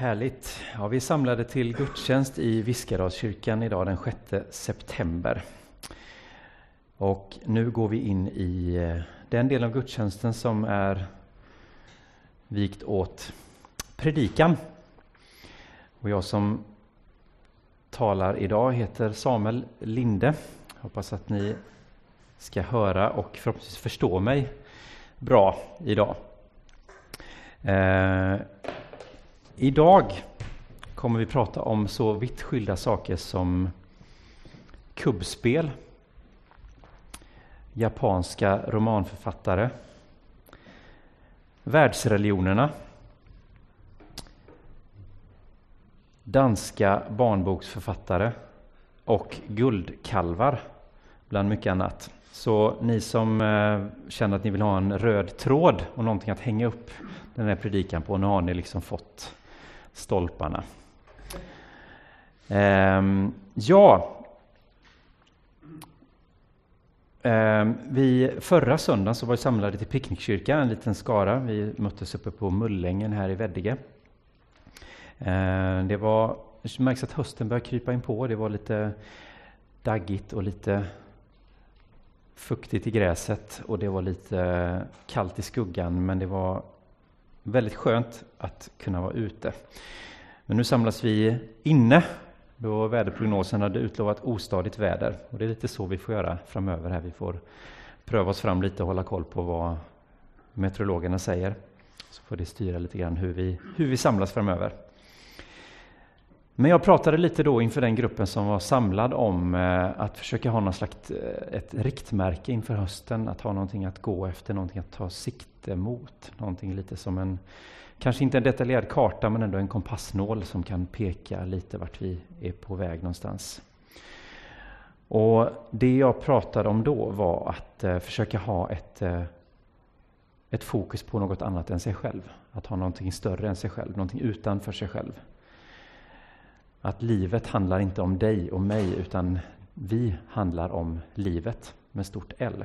Härligt. Ja, vi är samlade till gudstjänst i Viskadalskyrkan idag den 6 september. Och nu går vi in i eh, den del av gudstjänsten som är vikt åt predikan. Och jag som talar idag heter Samuel Linde. Hoppas att ni ska höra och förhoppningsvis förstå mig bra idag. Eh, Idag kommer vi prata om så vitt skilda saker som kubbspel, japanska romanförfattare, världsreligionerna, danska barnboksförfattare och guldkalvar, bland mycket annat. Så ni som eh, känner att ni vill ha en röd tråd och någonting att hänga upp den här predikan på, nu har ni liksom fått stolparna. Ehm, ja, ehm, vi, förra söndagen så var vi samlade till picknickkyrka, en liten skara. Vi möttes uppe på Mullängen här i Veddige. Ehm, det var, det märks att hösten börjar krypa in på. Det var lite daggigt och lite fuktigt i gräset och det var lite kallt i skuggan, men det var väldigt skönt att kunna vara ute. Men nu samlas vi inne då väderprognosen hade utlovat ostadigt väder. Och det är lite så vi får göra framöver här. Vi får pröva oss fram lite och hålla koll på vad meteorologerna säger. Så får det styra lite grann hur vi, hur vi samlas framöver. Men jag pratade lite då inför den gruppen som var samlad om eh, att försöka ha något slags eh, ett riktmärke inför hösten, att ha någonting att gå efter, någonting att ta sikte mot. Någonting lite som en, kanske inte en detaljerad karta, men ändå en kompassnål som kan peka lite vart vi är på väg någonstans. Och Det jag pratade om då var att eh, försöka ha ett, ett fokus på något annat än sig själv. Att ha någonting större än sig själv, någonting utanför sig själv. Att livet handlar inte om dig och mig, utan vi handlar om livet med stort L.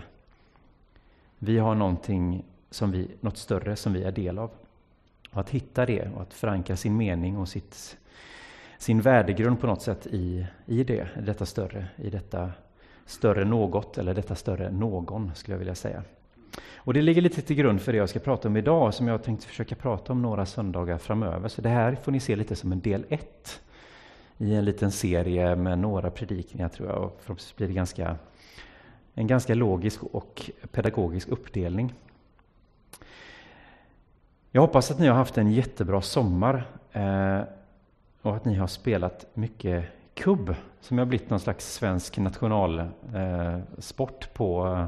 Vi har någonting som vi, något större som vi är del av. Och att hitta det och att förankra sin mening och sitt, sin värdegrund på något sätt i, i det, i detta större, i detta större något, eller detta större någon, skulle jag vilja säga. Och Det ligger lite till grund för det jag ska prata om idag, som jag tänkte försöka prata om några söndagar framöver. Så det här får ni se lite som en del ett i en liten serie med några predikningar tror jag. Och förhoppningsvis blir det ganska, en ganska logisk och pedagogisk uppdelning. Jag hoppas att ni har haft en jättebra sommar eh, och att ni har spelat mycket kubb som har blivit någon slags svensk nationalsport eh, på eh,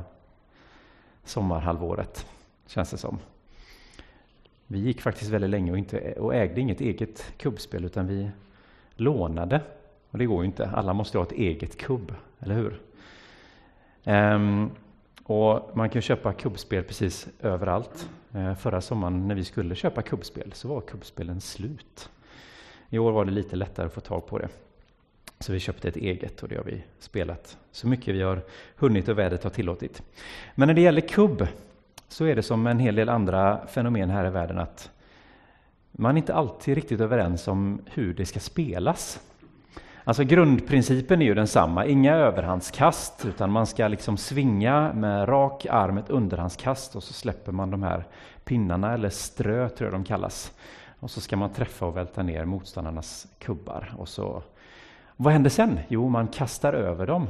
sommarhalvåret, känns det som. Vi gick faktiskt väldigt länge och, inte, och ägde inget eget kubbspel utan vi lånade. Och det går ju inte, alla måste ha ett eget kubb, eller hur? Ehm, och man kan köpa kubbspel precis överallt. Ehm, förra sommaren när vi skulle köpa kubbspel så var kubbspelen slut. I år var det lite lättare att få tag på det. Så vi köpte ett eget och det har vi spelat så mycket vi har hunnit och vädret har tillåtit. Men när det gäller kubb så är det som en hel del andra fenomen här i världen att man är inte alltid riktigt överens om hur det ska spelas. Alltså grundprincipen är ju densamma, inga överhandskast, utan man ska liksom svinga med rak arm ett underhandskast och så släpper man de här pinnarna, eller strö tror jag de kallas. Och så ska man träffa och välta ner motståndarnas kubbar. Och så, vad händer sen? Jo, man kastar över dem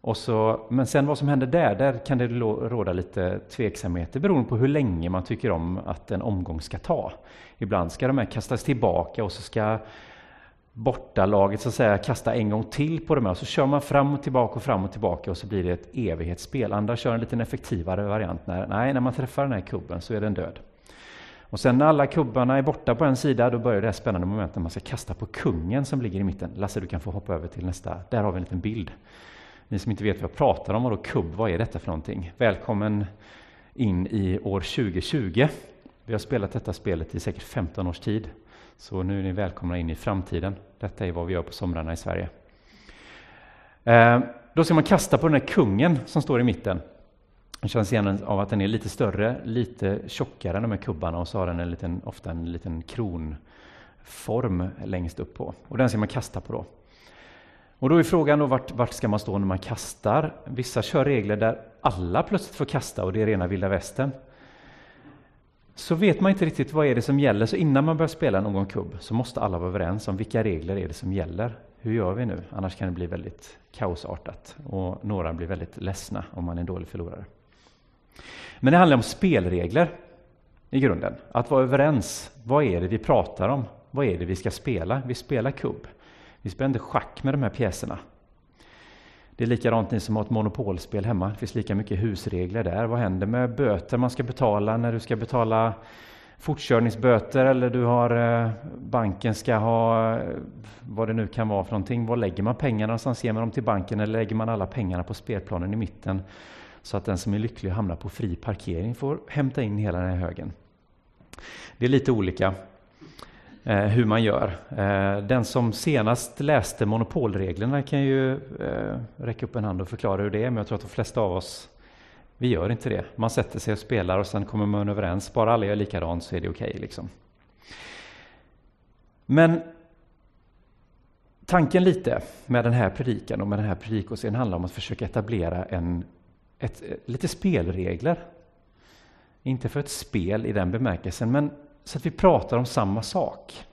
och så, men sen vad som händer där, där kan det råda lite tveksamheter beroende på hur länge man tycker om att en omgång ska ta. Ibland ska de här kastas tillbaka och så ska bortalaget så att säga kasta en gång till på de här. Och så kör man fram och tillbaka och fram och tillbaka och så blir det ett evighetsspel. Andra kör en lite effektivare variant. När, nej, när man träffar den här kubben så är den död. Och sen när alla kubbarna är borta på en sida, då börjar det här spännande momentet när man ska kasta på kungen som ligger i mitten. Lasse, du kan få hoppa över till nästa. Där har vi en liten bild. Ni som inte vet vad jag pratar om, vadå kubb, vad är detta för någonting? Välkommen in i år 2020. Vi har spelat detta spelet i säkert 15 års tid, så nu är ni välkomna in i framtiden. Detta är vad vi gör på somrarna i Sverige. Eh, då ska man kasta på den här kungen som står i mitten. Det känns igen av att den är lite större, lite tjockare än de här kubbarna och så har den en liten, ofta en liten kron form längst upp på. Och den ska man kasta på då. Och då är frågan då vart, vart ska man stå när man kastar? Vissa kör regler där alla plötsligt får kasta och det är rena vilda västern. Så vet man inte riktigt vad är det som gäller, så innan man börjar spela någon kubb så måste alla vara överens om vilka regler är det som gäller. Hur gör vi nu? Annars kan det bli väldigt kaosartat och några blir väldigt ledsna om man är en dålig förlorare. Men det handlar om spelregler i grunden. Att vara överens. Vad är det vi pratar om? Vad är det vi ska spela? Vi spelar kubb. Vi spelar inte schack med de här pjäserna. Det är likadant ni som har ett monopolspel hemma. Det finns lika mycket husregler där. Vad händer med böter man ska betala när du ska betala fortkörningsböter eller du har eh, banken ska ha eh, vad det nu kan vara för någonting. Var lägger man pengarna någonstans? Ger man dem till banken eller lägger man alla pengarna på spelplanen i mitten? Så att den som är lycklig hamnar på fri parkering får hämta in hela den här högen. Det är lite olika Eh, hur man gör. Eh, den som senast läste monopolreglerna kan ju eh, räcka upp en hand och förklara hur det är, men jag tror att de flesta av oss vi gör inte det. Man sätter sig och spelar och sen kommer man överens. Bara alla gör likadant så är det okej. Okay, liksom. Men tanken lite med den här predikan och med den här predikoserien handlar om att försöka etablera en, ett, eh, lite spelregler. Inte för ett spel i den bemärkelsen, men så att vi pratar om samma sak.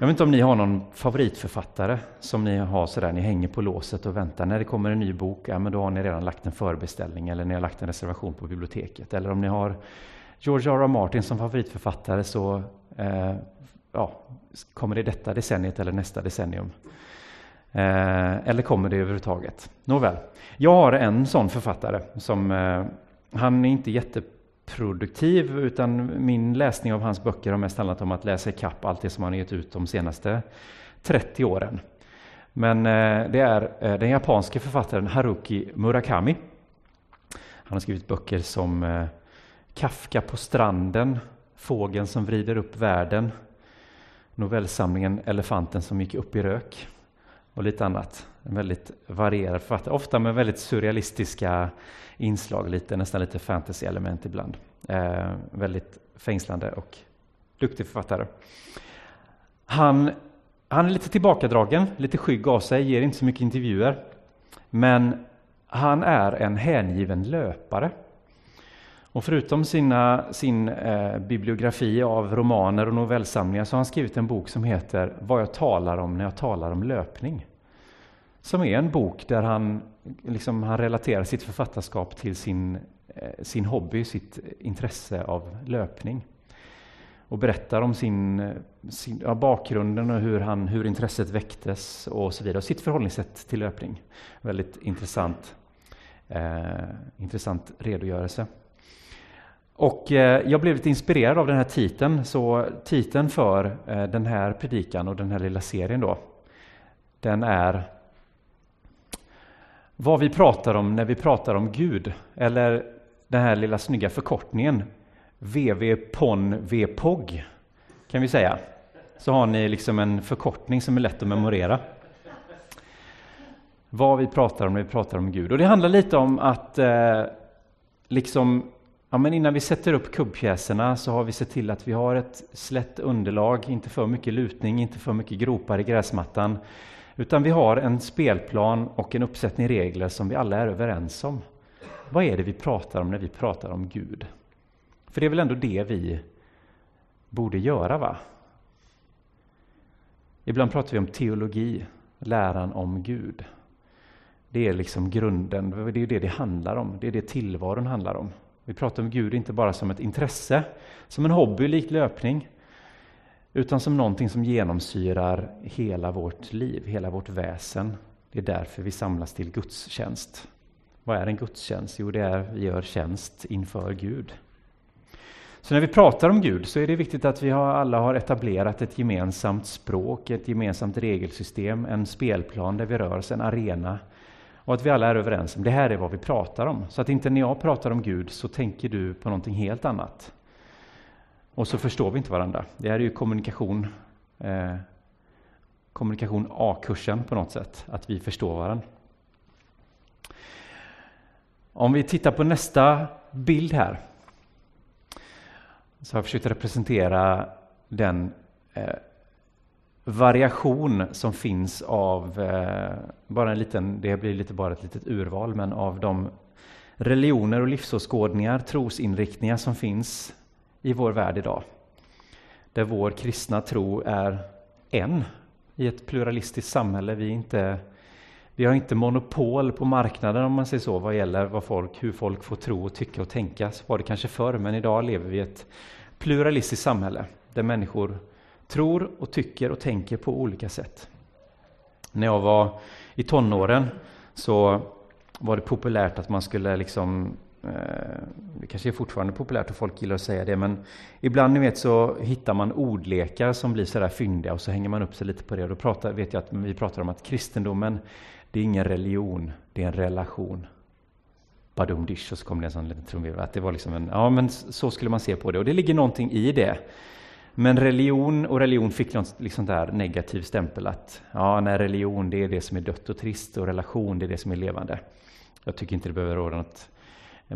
Jag vet inte om ni har någon favoritförfattare som ni har sådär, ni hänger på låset och väntar. När det kommer en ny bok, ja men då har ni redan lagt en förbeställning eller ni har lagt en reservation på biblioteket. Eller om ni har George R. R. Martin som favoritförfattare så eh, ja, kommer det detta decenniet eller nästa decennium. Eh, eller kommer det överhuvudtaget? Nåväl, jag har en sån författare som eh, han är inte jätte produktiv, utan min läsning av hans böcker har mest handlat om att läsa ikapp allt det som han gett ut de senaste 30 åren. Men eh, det är eh, den japanske författaren Haruki Murakami. Han har skrivit böcker som eh, Kafka på stranden, Fågeln som vrider upp världen, novellsamlingen Elefanten som gick upp i rök och lite annat. En väldigt varierad författare, ofta med väldigt surrealistiska inslag, lite, nästan lite fantasy-element ibland. Eh, väldigt fängslande och duktig författare. Han, han är lite tillbakadragen, lite skygg av sig, ger inte så mycket intervjuer. Men han är en hängiven löpare. Och förutom sina, sin eh, bibliografi av romaner och novellsamlingar så har han skrivit en bok som heter Vad jag talar om när jag talar om löpning. Som är en bok där han, liksom, han relaterar sitt författarskap till sin, eh, sin hobby, sitt intresse av löpning. Och berättar om sin, sin ja, bakgrunden och hur, han, hur intresset väcktes och så vidare. Och sitt förhållningssätt till löpning. Väldigt intressant, eh, intressant redogörelse. Och eh, jag blev lite inspirerad av den här titeln, så titeln för eh, den här predikan och den här lilla serien då, den är vad vi pratar om när vi pratar om Gud, eller den här lilla snygga förkortningen VV PON VPOG, kan vi säga. Så har ni liksom en förkortning som är lätt att memorera. Vad vi pratar om när vi pratar om Gud. Och det handlar lite om att eh, liksom Ja, men innan vi sätter upp kubbpjäserna så har vi sett till att vi har ett slätt underlag, inte för mycket lutning, inte för mycket gropar i gräsmattan. Utan vi har en spelplan och en uppsättning regler som vi alla är överens om. Vad är det vi pratar om när vi pratar om Gud? För det är väl ändå det vi borde göra, va? Ibland pratar vi om teologi, läran om Gud. Det är liksom grunden, det är det det handlar om, det är det tillvaron handlar om. Vi pratar om Gud inte bara som ett intresse, som en hobby likt löpning, utan som någonting som genomsyrar hela vårt liv, hela vårt väsen. Det är därför vi samlas till gudstjänst. Vad är en gudstjänst? Jo, det är att vi gör tjänst inför Gud. Så när vi pratar om Gud så är det viktigt att vi alla har etablerat ett gemensamt språk, ett gemensamt regelsystem, en spelplan där vi rör oss, en arena och att vi alla är överens om det här är vad vi pratar om. Så att inte när jag pratar om Gud så tänker du på någonting helt annat. Och så förstår vi inte varandra. Det här är ju kommunikation, eh, kommunikation A-kursen på något sätt, att vi förstår varandra. Om vi tittar på nästa bild här så har jag försökt representera den eh, variation som finns av, eh, bara en liten, det blir lite bara ett litet urval, men av de religioner och livsåskådningar, trosinriktningar som finns i vår värld idag. Där vår kristna tro är en i ett pluralistiskt samhälle. Vi, inte, vi har inte monopol på marknaden om man säger så, vad gäller vad folk, hur folk får tro och tycka och tänka. Så var det kanske förr, men idag lever vi i ett pluralistiskt samhälle där människor tror och tycker och tänker på olika sätt. När jag var i tonåren så var det populärt att man skulle liksom Eh, det kanske är fortfarande populärt och folk gillar att säga det, men ibland ni vet så hittar man ordlekar som blir sådär fyndiga och så hänger man upp sig lite på det. Och då pratar, vet jag att vi pratar om att kristendomen, det är ingen religion, det är en relation. Badum dish, och så kom det en sån liten trumvirvel. Att det var liksom en, ja men så skulle man se på det. Och det ligger någonting i det. Men religion och religion fick någon liksom där negativ stämpel att ja, nej, religion det är det som är dött och trist och relation det är det som är levande. Jag tycker inte det behöver råda något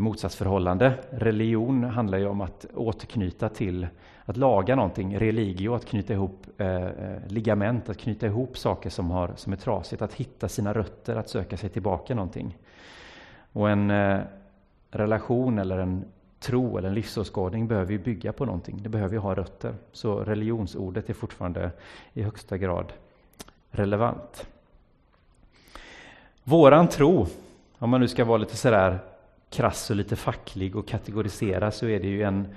motsatsförhållande. Religion handlar ju om att återknyta till, att laga någonting. Religio, att knyta ihop eh, eh, ligament, att knyta ihop saker som, har, som är trasigt, att hitta sina rötter, att söka sig tillbaka någonting. Och en eh, relation eller en tro eller en livsåskådning behöver ju bygga på någonting. Det behöver ju ha rötter. Så religionsordet är fortfarande i högsta grad relevant. Våran tro, om man nu ska vara lite sådär krass och lite facklig och kategorisera, så är det ju en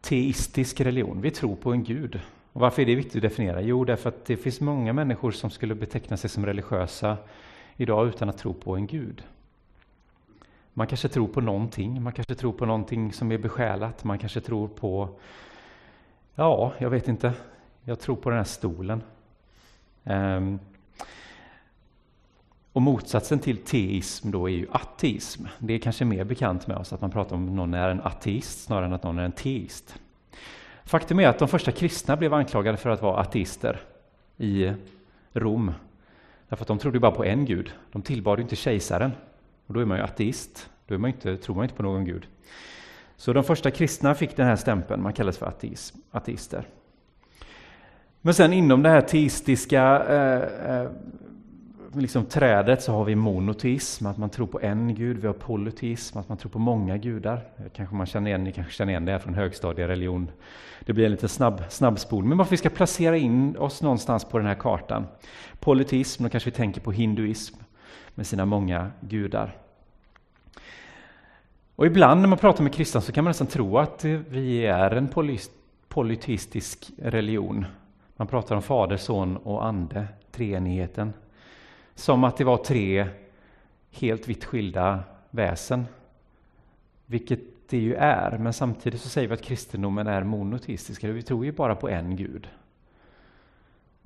teistisk religion. Vi tror på en gud. Och varför är det viktigt att definiera? Jo, därför att det finns många människor som skulle beteckna sig som religiösa idag utan att tro på en gud. Man kanske tror på någonting, man kanske tror på någonting som är besjälat, man kanske tror på, ja, jag vet inte, jag tror på den här stolen. Um, och motsatsen till teism då är ju ateism. Det är kanske mer bekant med oss att man pratar om någon är en ateist snarare än att någon är en teist. Faktum är att de första kristna blev anklagade för att vara ateister i Rom. Därför att de trodde bara på en gud. De tillbad inte kejsaren. Och då är man ju ateist. Då är man inte, tror man inte på någon gud. Så de första kristna fick den här stämpeln, man kallades för ateism, ateister. Men sen inom det här teistiska eh, eh, liksom trädet så har vi monoteism, att man tror på en gud. Vi har polyteism, att man tror på många gudar. Kanske man känner igen, ni kanske känner igen det här från högstadiereligion. Det blir en liten snabb, snabbspol. Men varför vi ska placera in oss någonstans på den här kartan. Polyteism, då kanske vi tänker på hinduism med sina många gudar. Och ibland när man pratar med kristna så kan man nästan tro att vi är en polyteistisk religion. Man pratar om Fader, Son och Ande, treenigheten. Som att det var tre helt vitt skilda väsen. Vilket det ju är, men samtidigt så säger vi att kristendomen är monoteistisk. Vi tror ju bara på en Gud.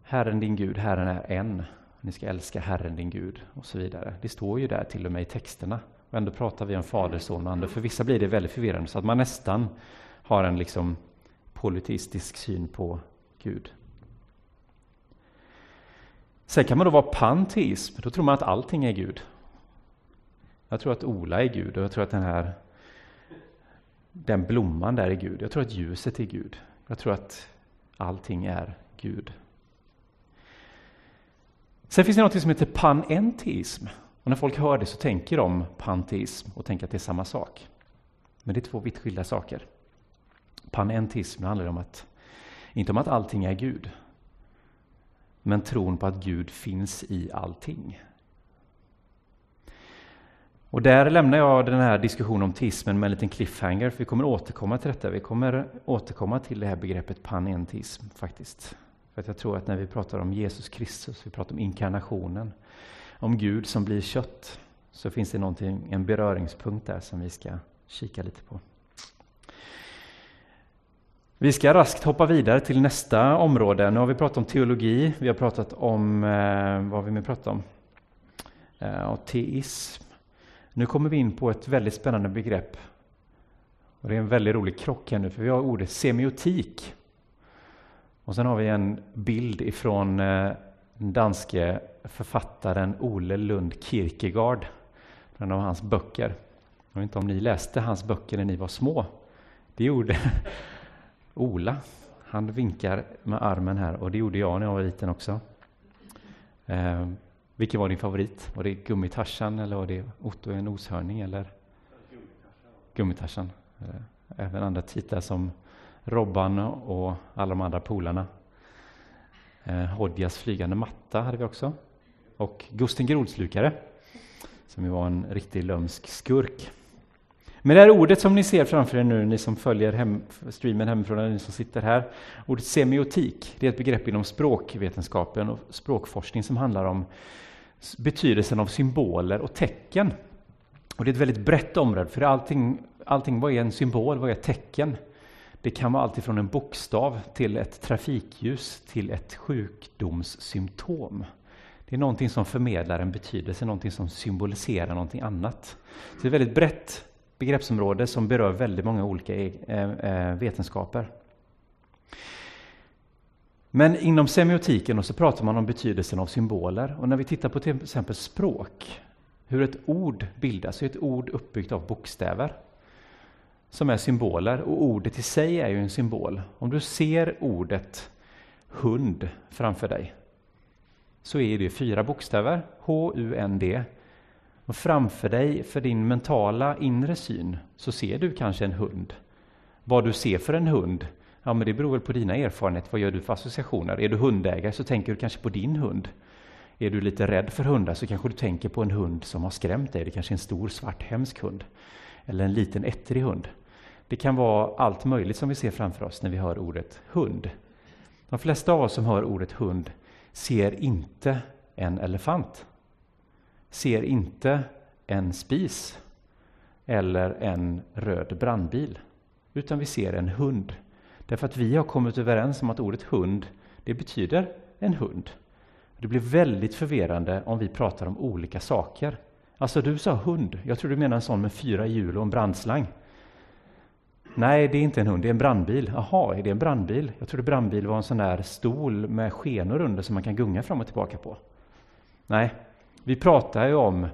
Herren din Gud, Herren är en. Ni ska älska Herren din Gud och så vidare. Det står ju där till och med i texterna. Och ändå pratar vi om Fader, Son och Ande. För vissa blir det väldigt förvirrande så att man nästan har en liksom politistisk syn på Gud. Sen kan man då vara panteism, då tror man att allting är Gud. Jag tror att Ola är Gud och jag tror att den här den blomman där är Gud. Jag tror att ljuset är Gud. Jag tror att allting är Gud. Sen finns det något som heter panenteism. Och när folk hör det så tänker de panteism och tänker att det är samma sak. Men det är två vitt skilda saker. Panenteism handlar om att, inte om att allting är Gud, men tron på att Gud finns i allting. Och där lämnar jag den här diskussionen om teismen med en liten cliffhanger, för vi kommer återkomma till detta. Vi kommer återkomma till det här begreppet panentism faktiskt. För att jag tror att när vi pratar om Jesus Kristus, vi pratar om inkarnationen, om Gud som blir kött, så finns det någonting, en beröringspunkt där som vi ska kika lite på. Vi ska raskt hoppa vidare till nästa område. Nu har vi pratat om teologi, vi har pratat om, eh, vad har vi mer pratat om? Eh, teism. Nu kommer vi in på ett väldigt spännande begrepp. Och det är en väldigt rolig krock här nu, för vi har ordet semiotik. Och sen har vi en bild ifrån eh, den danske författaren Ole Lund Kierkegaard, en av hans böcker. Jag vet inte om ni läste hans böcker när ni var små? Det gjorde Ola. Han vinkar med armen här och det gjorde jag när jag var liten också. Eh, vilken var din favorit? Var det Gummitarsan eller var det Otto en noshörning eller? Gummitarsan. Eh, även andra titlar som Robban och alla de andra polarna. Eh, Hodjas flygande matta hade vi också. Och Gusten Grodslukare, som ju var en riktig lömsk skurk. Men det här ordet som ni ser framför er nu, ni som följer hem, streamen hemifrån, eller ni som sitter här, ordet semiotik, det är ett begrepp inom språkvetenskapen och språkforskning som handlar om betydelsen av symboler och tecken. Och det är ett väldigt brett område, för allting, allting vad är en symbol, vad är ett tecken? Det kan vara allt ifrån en bokstav till ett trafikljus till ett sjukdomssymptom. Det är någonting som förmedlar en betydelse, någonting som symboliserar någonting annat. Så det är ett väldigt brett begreppsområde som berör väldigt många olika eh, eh, vetenskaper. Men inom semiotiken så pratar man om betydelsen av symboler. Och när vi tittar på till exempel språk, hur ett ord bildas, är ett ord uppbyggt av bokstäver som är symboler. Och ordet i sig är ju en symbol. Om du ser ordet hund framför dig så är det fyra bokstäver, H-U-N-D. Och framför dig, för din mentala inre syn, så ser du kanske en hund. Vad du ser för en hund, ja men det beror väl på dina erfarenheter. Vad gör du för associationer? Är du hundägare så tänker du kanske på din hund. Är du lite rädd för hundar så kanske du tänker på en hund som har skrämt dig. Det kanske är en stor svart hemsk hund. Eller en liten ettrig hund. Det kan vara allt möjligt som vi ser framför oss när vi hör ordet hund. De flesta av oss som hör ordet hund ser inte en elefant, ser inte en spis eller en röd brandbil, utan vi ser en hund. Därför att vi har kommit överens om att ordet hund, det betyder en hund. Det blir väldigt förvirrande om vi pratar om olika saker. Alltså, du sa hund. Jag tror du menar en sån med fyra hjul och en brandslang. Nej, det är inte en hund, det är en brandbil. Jaha, är det en brandbil? Jag trodde brandbil var en sån där stol med skenor under som man kan gunga fram och tillbaka på. Nej, vi pratar ju om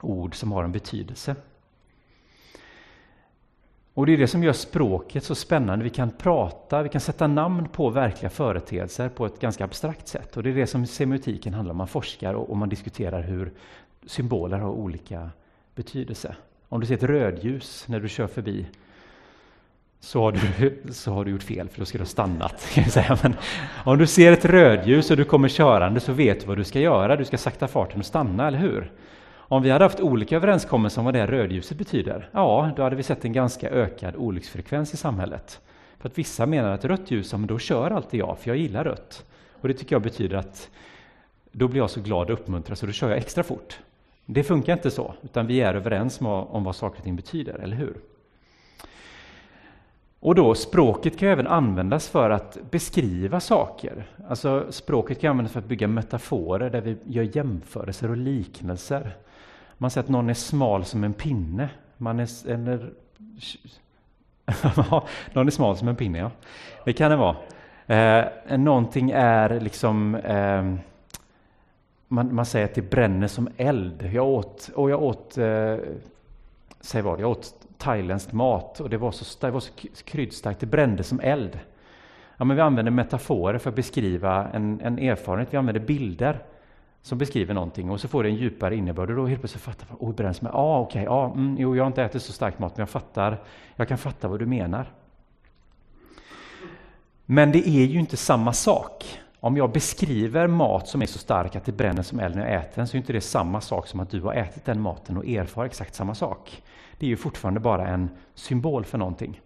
ord som har en betydelse. Och det är det som gör språket så spännande. Vi kan prata, vi kan sätta namn på verkliga företeelser på ett ganska abstrakt sätt. Och det är det som semiotiken handlar om. Man forskar och man diskuterar hur symboler har olika betydelse. Om du ser ett rödljus när du kör förbi så har, du, så har du gjort fel, för då ska du ha stannat. Men om du ser ett rödljus och du kommer körande så vet du vad du ska göra. Du ska sakta farten och stanna, eller hur? Om vi hade haft olika överenskommelser om vad det rödljuset betyder, ja, då hade vi sett en ganska ökad olycksfrekvens i samhället. För att vissa menar att rött ljus, ja, men då kör alltid jag, för jag gillar rött. Och det tycker jag betyder att då blir jag så glad och uppmuntrad så då kör jag extra fort. Det funkar inte så, utan vi är överens om vad saker och ting betyder, eller hur? Och då, språket kan även användas för att beskriva saker. Alltså, språket kan användas för att bygga metaforer där vi gör jämförelser och liknelser. Man säger att någon är smal som en pinne. Man är, eller, någon är smal som en pinne, ja. Det kan det vara. Eh, någonting är liksom... Eh, man, man, säger att det bränner som eld. Jag åt, och jag åt eh, säg vad, jag åt thailändsk mat och det var så, det var så kryddstarkt, det brände som eld. Ja, men vi använder metaforer för att beskriva en, en erfarenhet, vi använder bilder som beskriver någonting och så får det en djupare innebörd och då helt plötsligt fattar man, oh, bränns med, ah, okej, okay, ah, mm, jo, jag har inte ätit så stark mat, men jag fattar, jag kan fatta vad du menar. Men det är ju inte samma sak. Om jag beskriver mat som är så stark att det bränner som eld när jag äter den, så är inte det samma sak som att du har ätit den maten och erfar exakt samma sak. Det är ju fortfarande bara en symbol för någonting.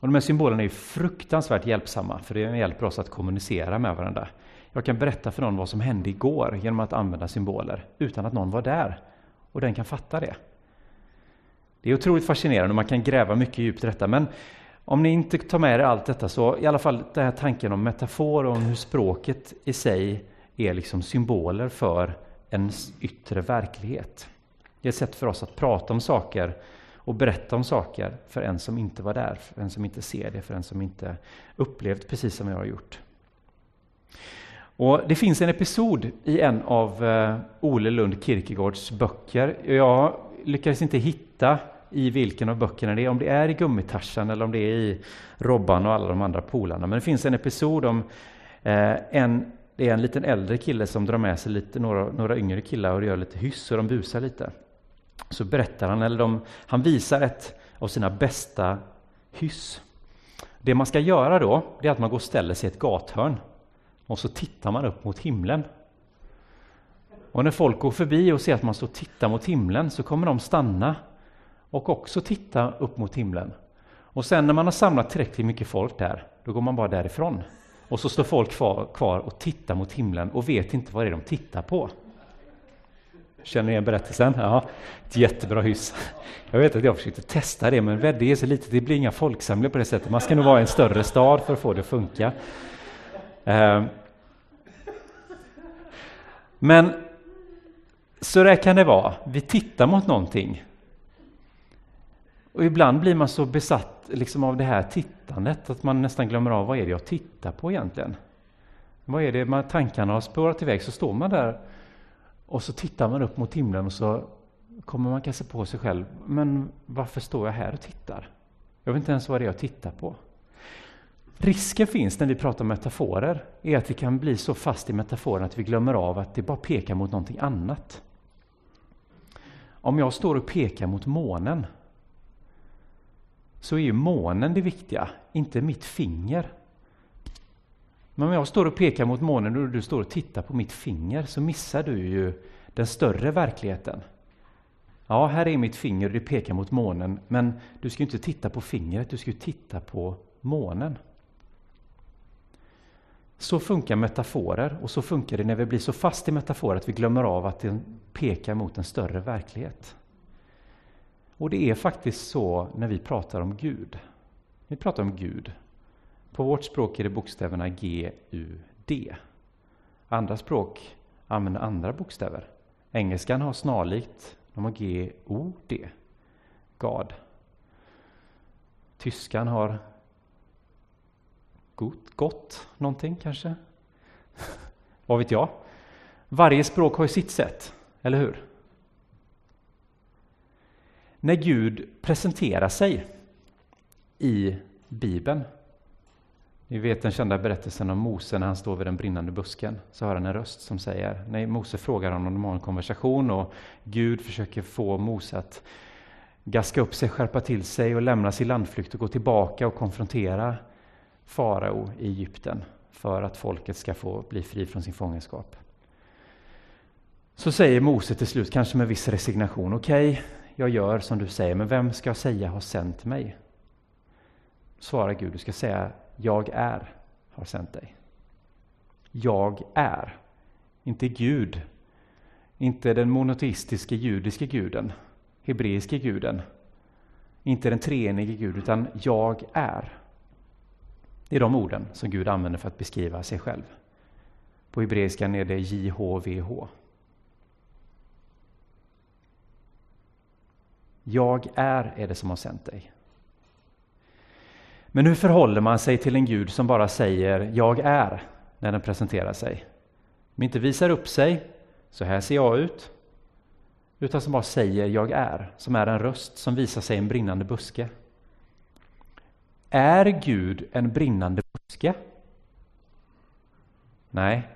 Och de här symbolerna är fruktansvärt hjälpsamma, för det hjälper oss att kommunicera med varandra. Jag kan berätta för någon vad som hände igår genom att använda symboler, utan att någon var där, och den kan fatta det. Det är otroligt fascinerande och man kan gräva mycket djupt i detta, men om ni inte tar med er allt detta så i alla fall den här tanken om metafor och om hur språket i sig är liksom symboler för en yttre verklighet. Det är ett sätt för oss att prata om saker och berätta om saker för en som inte var där, för en som inte ser det, för en som inte upplevt precis som jag har gjort. Och Det finns en episod i en av eh, Ole Lund Kierkegaards böcker. Jag lyckades inte hitta i vilken av böckerna det är, om det är i Gummitarsan eller om det är i Robban och alla de andra polarna. Men det finns en episod om eh, en, det är en liten äldre kille som drar med sig lite, några, några yngre killar och gör lite hyss och de busar lite. Så berättar han, eller de, han visar ett av sina bästa hyss. Det man ska göra då, det är att man går och ställer sig i ett gathörn och så tittar man upp mot himlen. Och när folk går förbi och ser att man står och tittar mot himlen så kommer de stanna och också titta upp mot himlen. Och sen när man har samlat tillräckligt mycket folk där, då går man bara därifrån. Och så står folk kvar, kvar och tittar mot himlen och vet inte vad det är de tittar på. Känner ni igen berättelsen? Ja, ett jättebra hyss. Jag vet att jag försökte testa det, men Väddö är så litet, det blir inga folksamlingar på det sättet. Man ska nog vara i en större stad för att få det att funka. Eh, men så där kan det vara. Vi tittar mot någonting. Och ibland blir man så besatt liksom av det här tittandet att man nästan glömmer av vad är det jag tittar på egentligen. Vad är det, man, tankarna har spårat iväg, så står man där och så tittar man upp mot himlen och så kommer man kanske på sig själv, men varför står jag här och tittar? Jag vet inte ens vad det är jag tittar på. Risken finns när vi pratar metaforer, är att vi kan bli så fast i metaforen att vi glömmer av att det bara pekar mot någonting annat. Om jag står och pekar mot månen, så är ju månen det viktiga, inte mitt finger. Men om jag står och pekar mot månen och du står och tittar på mitt finger så missar du ju den större verkligheten. Ja, här är mitt finger och det pekar mot månen, men du ska inte titta på fingret, du ska titta på månen. Så funkar metaforer och så funkar det när vi blir så fast i metaforer att vi glömmer av att den pekar mot en större verklighet. Och det är faktiskt så när vi pratar om Gud. Vi pratar om Gud. På vårt språk är det bokstäverna G, U, D. Andra språk använder andra bokstäver. Engelskan har snarlikt, de har G, O, D. God. Tyskan har gott, gott någonting kanske? Vad vet jag? Varje språk har ju sitt sätt, eller hur? När Gud presenterar sig i Bibeln ni vet den kända berättelsen om Mose när han står vid den brinnande busken. Så hör han en röst som säger, nej Mose frågar honom om de har en konversation och Gud försöker få Mose att gaska upp sig, skärpa till sig och lämna sin landflykt och gå tillbaka och konfrontera farao i Egypten för att folket ska få bli fri från sin fångenskap. Så säger Mose till slut, kanske med viss resignation, okej, okay, jag gör som du säger, men vem ska jag säga har sänt mig? Svarar Gud, du ska säga, jag är har sänt dig. Jag är. Inte Gud, inte den monoteistiska judiska guden, hebreiska guden, inte den treenige Gud, utan jag är. Det är de orden som Gud använder för att beskriva sig själv. På hebreiskan är det JHVH. Jag är, är det som har sänt dig. Men hur förhåller man sig till en Gud som bara säger ”jag är” när den presenterar sig? Som inte visar upp sig, så här ser jag ut, utan som bara säger ”jag är”, som är en röst som visar sig i en brinnande buske. Är Gud en brinnande buske? Nej,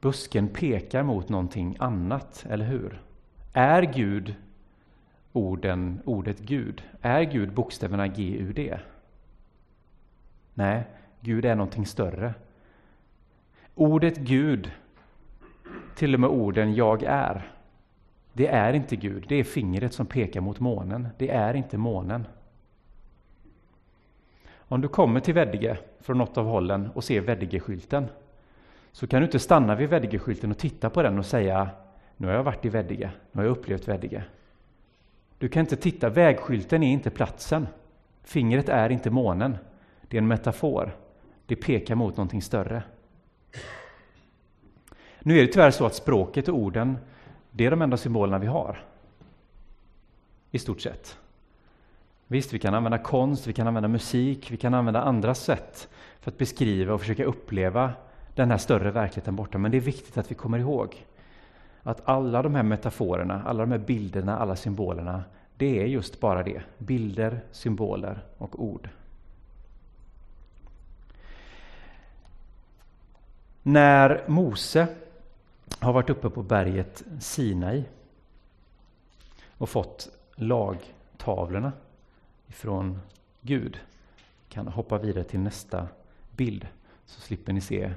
busken pekar mot någonting annat, eller hur? Är Gud orden, ordet Gud? Är Gud bokstäverna G-U-D? Nej, Gud är någonting större. Ordet Gud, till och med orden jag är, det är inte Gud, det är fingret som pekar mot månen. Det är inte månen. Om du kommer till Veddige från något av hållen och ser Veddige-skylten så kan du inte stanna vid Veddige-skylten och titta på den och säga nu har jag varit i Veddige, nu har jag upplevt Veddige. Du kan inte titta, vägskylten är inte platsen. Fingret är inte månen. Det är en metafor. Det pekar mot någonting större. Nu är det tyvärr så att språket och orden, det är de enda symbolerna vi har. I stort sett. Visst, vi kan använda konst, vi kan använda musik, vi kan använda andra sätt för att beskriva och försöka uppleva den här större verkligheten borta. Men det är viktigt att vi kommer ihåg att alla de här metaforerna, alla de här bilderna, alla symbolerna, det är just bara det. Bilder, symboler och ord. När Mose har varit uppe på berget Sinai och fått lagtavlorna ifrån Gud. kan hoppa vidare till nästa bild så slipper ni se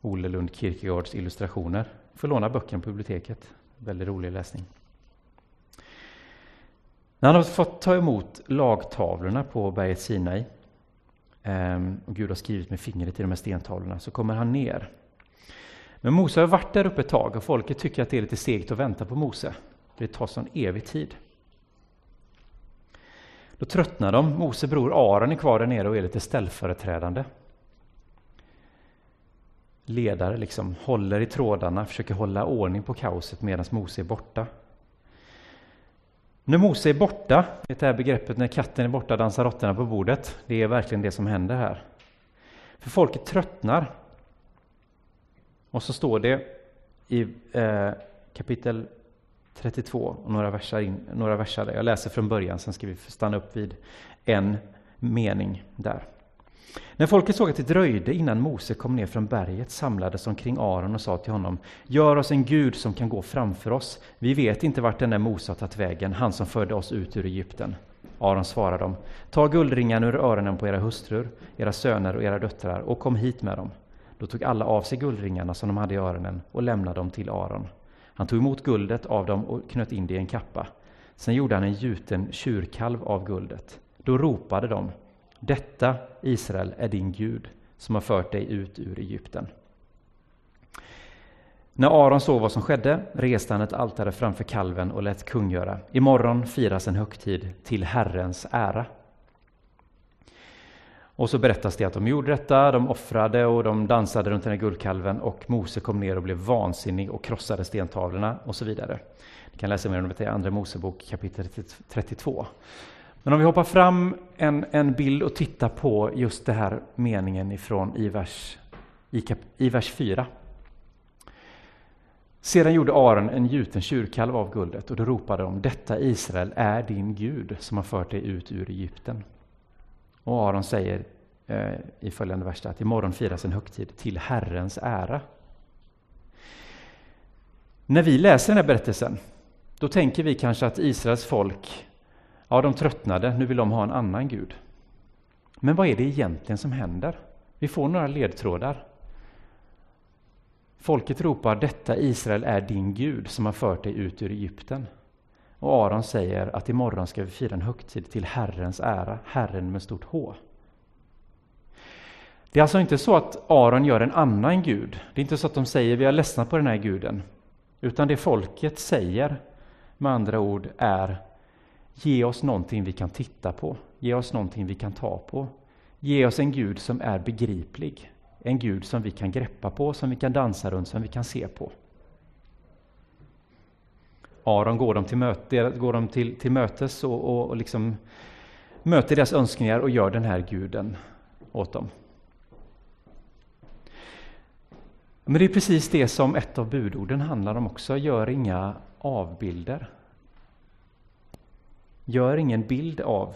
Olle Lund Kierkegaards illustrationer. Får låna böckerna på biblioteket. Väldigt rolig läsning. När han har fått ta emot lagtavlorna på berget Sinai Ehm, och Gud har skrivit med fingret i de här stentavlorna så kommer han ner. Men Mose har varit där uppe ett tag och folket tycker att det är lite segt att vänta på Mose. Det tar sån evig tid. Då tröttnar de. Mose bror Aron är kvar där nere och är lite ställföreträdande. Ledare liksom håller i trådarna, försöker hålla ordning på kaoset medan Mose är borta. När Mose är borta, det här begreppet när katten är borta dansar råttorna på bordet, det är verkligen det som händer här. För folket tröttnar. Och så står det i eh, kapitel 32 och några versar, in, några versar där. Jag läser från början, sen ska vi stanna upp vid en mening där. När folket såg att det dröjde innan Mose kom ner från berget samlades omkring Aron och sa till honom Gör oss en Gud som kan gå framför oss. Vi vet inte vart den där Mose har tagit vägen, han som förde oss ut ur Egypten. Aron svarade dem Ta guldringarna ur öronen på era hustrur, era söner och era döttrar och kom hit med dem. Då tog alla av sig guldringarna som de hade i öronen och lämnade dem till Aron. Han tog emot guldet av dem och knöt in det i en kappa. Sen gjorde han en gjuten tjurkalv av guldet. Då ropade de detta, Israel, är din Gud som har fört dig ut ur Egypten. När Aron såg vad som skedde reste han ett altare framför kalven och lät kungöra. Imorgon firas en högtid till Herrens ära. Och så berättas det att de gjorde detta, de offrade och de dansade runt den här guldkalven och Mose kom ner och blev vansinnig och krossade stentavlorna och så vidare. Ni kan läsa mer om det i Andra Mosebok kapitel 32. Men om vi hoppar fram en, en bild och tittar på just den här meningen ifrån i vers, i, kap, i vers 4. Sedan gjorde Aron en gjuten tjurkalv av guldet och då ropade de Detta Israel är din Gud som har fört dig ut ur Egypten. Och Aron säger eh, i följande vers att imorgon firas en högtid till Herrens ära. När vi läser den här berättelsen, då tänker vi kanske att Israels folk, ja de tröttnade, nu vill de ha en annan Gud. Men vad är det egentligen som händer? Vi får några ledtrådar. Folket ropar detta Israel är din Gud som har fört dig ut ur Egypten. Och Aron säger att imorgon ska vi fira en högtid till Herrens ära, Herren med stort H. Det är alltså inte så att Aron gör en annan gud. Det är inte så att de säger vi har ledsnat på den här guden. Utan det folket säger, med andra ord, är ge oss någonting vi kan titta på. Ge oss någonting vi kan ta på. Ge oss en Gud som är begriplig. En Gud som vi kan greppa på, som vi kan dansa runt, som vi kan se på. Aron går dem till, möte, går dem till, till mötes och, och, och liksom möter deras önskningar och gör den här guden åt dem. Men det är precis det som ett av budorden handlar om också. Gör inga avbilder. Gör ingen bild av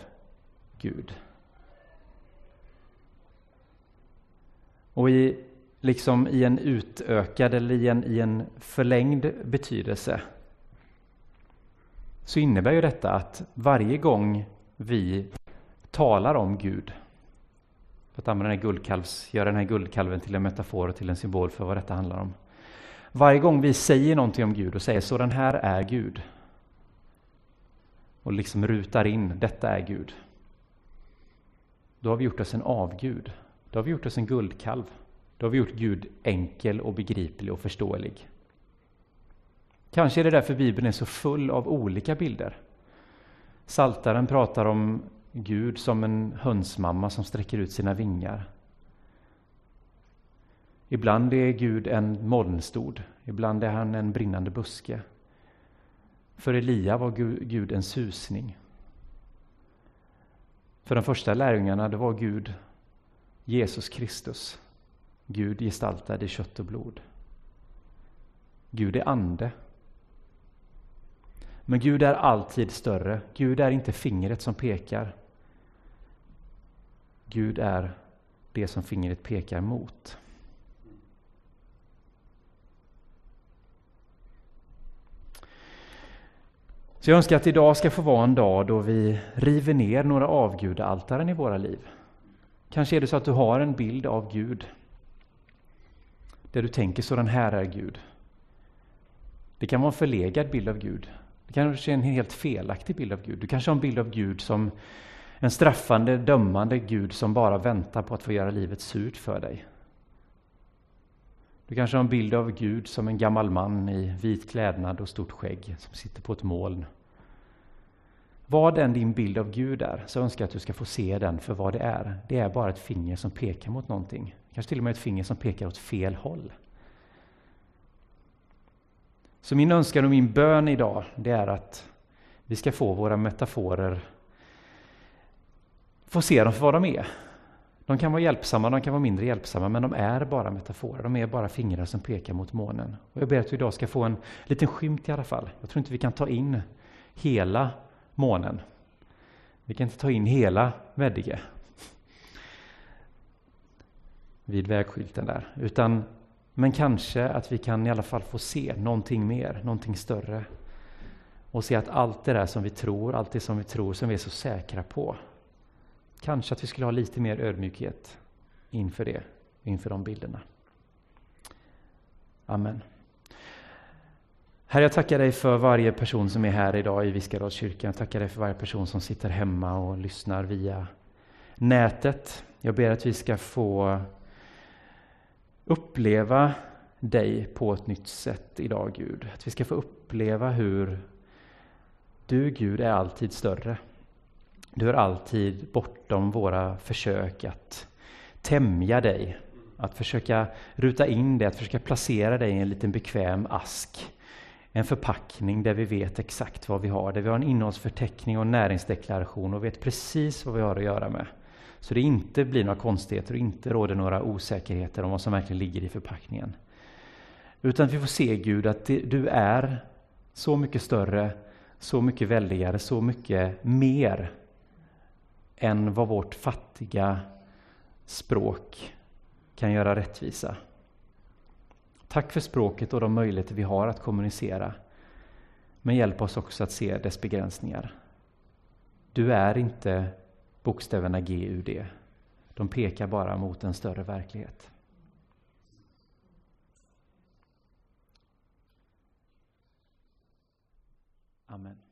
Gud. Och i, liksom i en utökad eller i en, i en förlängd betydelse så innebär ju detta att varje gång vi talar om Gud, för att använda den här guldkalvs, göra den här guldkalven till en metafor och till en symbol för vad detta handlar om. Varje gång vi säger någonting om Gud och säger så den här är Gud och liksom rutar in detta är Gud. Då har vi gjort oss en avgud. Då har vi gjort oss en guldkalv. Då har vi gjort Gud enkel och begriplig och förståelig. Kanske är det därför Bibeln är så full av olika bilder. Saltaren pratar om Gud som en hönsmamma som sträcker ut sina vingar. Ibland är Gud en molnstod, ibland är han en brinnande buske. För Elia var Gud en susning. För de första lärjungarna det var Gud Jesus Kristus, Gud gestaltad i kött och blod. Gud är ande, Men Gud är alltid större. Gud är inte fingret som pekar. Gud är det som fingret pekar mot. Så jag önskar att idag ska få vara en dag då vi river ner några avgudaltaren i våra liv. Kanske är det så att du har en bild av Gud. Där du tänker så den här är Gud. Det kan vara en förlegad bild av Gud. Det kanske är en helt felaktig bild av Gud. Du kanske har en bild av Gud som en straffande, dömande Gud som bara väntar på att få göra livet surt för dig. Du kanske har en bild av Gud som en gammal man i vit klädnad och stort skägg som sitter på ett moln. Vad än din bild av Gud är, så önskar jag att du ska få se den för vad det är. Det är bara ett finger som pekar mot någonting. Kanske till och med ett finger som pekar åt fel håll. Så min önskan och min bön idag, det är att vi ska få våra metaforer, få se dem för vad de är. De kan vara hjälpsamma, de kan vara mindre hjälpsamma, men de är bara metaforer. De är bara fingrar som pekar mot månen. Och jag ber att du idag ska få en liten skymt i alla fall. Jag tror inte vi kan ta in hela månen. Vi kan inte ta in hela Veddige vid vägskylten där, utan men kanske att vi kan i alla fall få se någonting mer, någonting större. Och se att allt det där som vi tror, allt det som vi tror, som vi är så säkra på. Kanske att vi skulle ha lite mer ödmjukhet inför det, inför de bilderna. Amen. Herre, jag tackar dig för varje person som är här idag i Viskadalskyrkan. Jag tackar dig för varje person som sitter hemma och lyssnar via nätet. Jag ber att vi ska få uppleva dig på ett nytt sätt idag, Gud. Att vi ska få uppleva hur du, Gud, är alltid större. Du är alltid bortom våra försök att tämja dig, att försöka ruta in dig, att försöka placera dig i en liten bekväm ask. En förpackning där vi vet exakt vad vi har, där vi har en innehållsförteckning och en näringsdeklaration och vet precis vad vi har att göra med. Så det inte blir några konstigheter och inte råder några osäkerheter om vad som verkligen ligger i förpackningen. Utan vi får se Gud att du är så mycket större, så mycket väldigare, så mycket mer än vad vårt fattiga språk kan göra rättvisa. Tack för språket och de möjligheter vi har att kommunicera. Men hjälp oss också att se dess begränsningar. Du är inte bokstäverna GUD. De pekar bara mot en större verklighet. Amen.